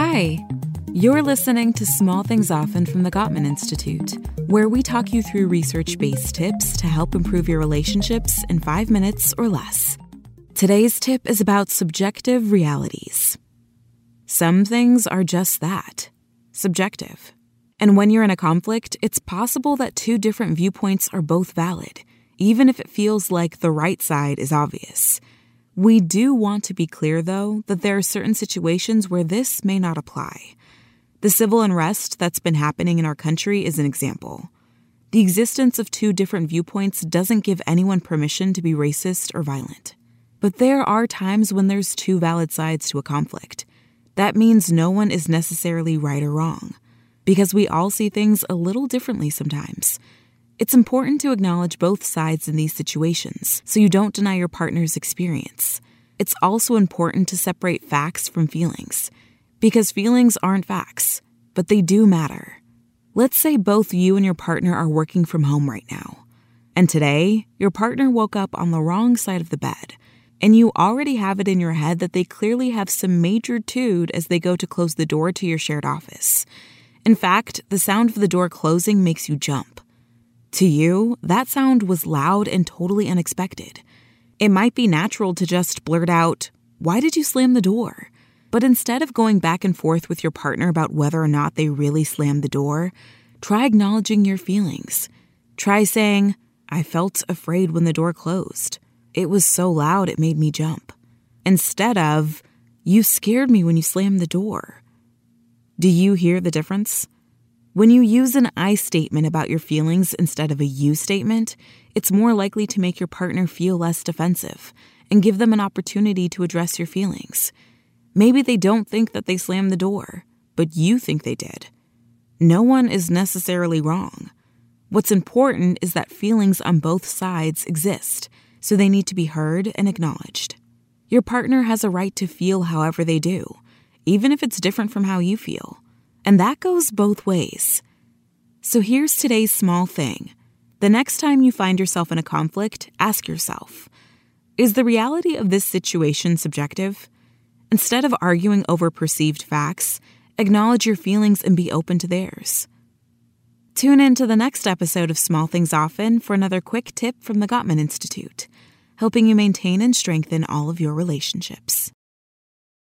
Hi, you're listening to Small Things Often from the Gottman Institute, where we talk you through research based tips to help improve your relationships in five minutes or less. Today's tip is about subjective realities. Some things are just that subjective. And when you're in a conflict, it's possible that two different viewpoints are both valid, even if it feels like the right side is obvious. We do want to be clear, though, that there are certain situations where this may not apply. The civil unrest that's been happening in our country is an example. The existence of two different viewpoints doesn't give anyone permission to be racist or violent. But there are times when there's two valid sides to a conflict. That means no one is necessarily right or wrong, because we all see things a little differently sometimes. It's important to acknowledge both sides in these situations so you don't deny your partner's experience. It's also important to separate facts from feelings because feelings aren't facts, but they do matter. Let's say both you and your partner are working from home right now. And today, your partner woke up on the wrong side of the bed, and you already have it in your head that they clearly have some major tude as they go to close the door to your shared office. In fact, the sound of the door closing makes you jump. To you, that sound was loud and totally unexpected. It might be natural to just blurt out, Why did you slam the door? But instead of going back and forth with your partner about whether or not they really slammed the door, try acknowledging your feelings. Try saying, I felt afraid when the door closed. It was so loud it made me jump. Instead of, You scared me when you slammed the door. Do you hear the difference? When you use an I statement about your feelings instead of a you statement, it's more likely to make your partner feel less defensive and give them an opportunity to address your feelings. Maybe they don't think that they slammed the door, but you think they did. No one is necessarily wrong. What's important is that feelings on both sides exist, so they need to be heard and acknowledged. Your partner has a right to feel however they do, even if it's different from how you feel. And that goes both ways. So here's today's small thing. The next time you find yourself in a conflict, ask yourself Is the reality of this situation subjective? Instead of arguing over perceived facts, acknowledge your feelings and be open to theirs. Tune in to the next episode of Small Things Often for another quick tip from the Gottman Institute, helping you maintain and strengthen all of your relationships.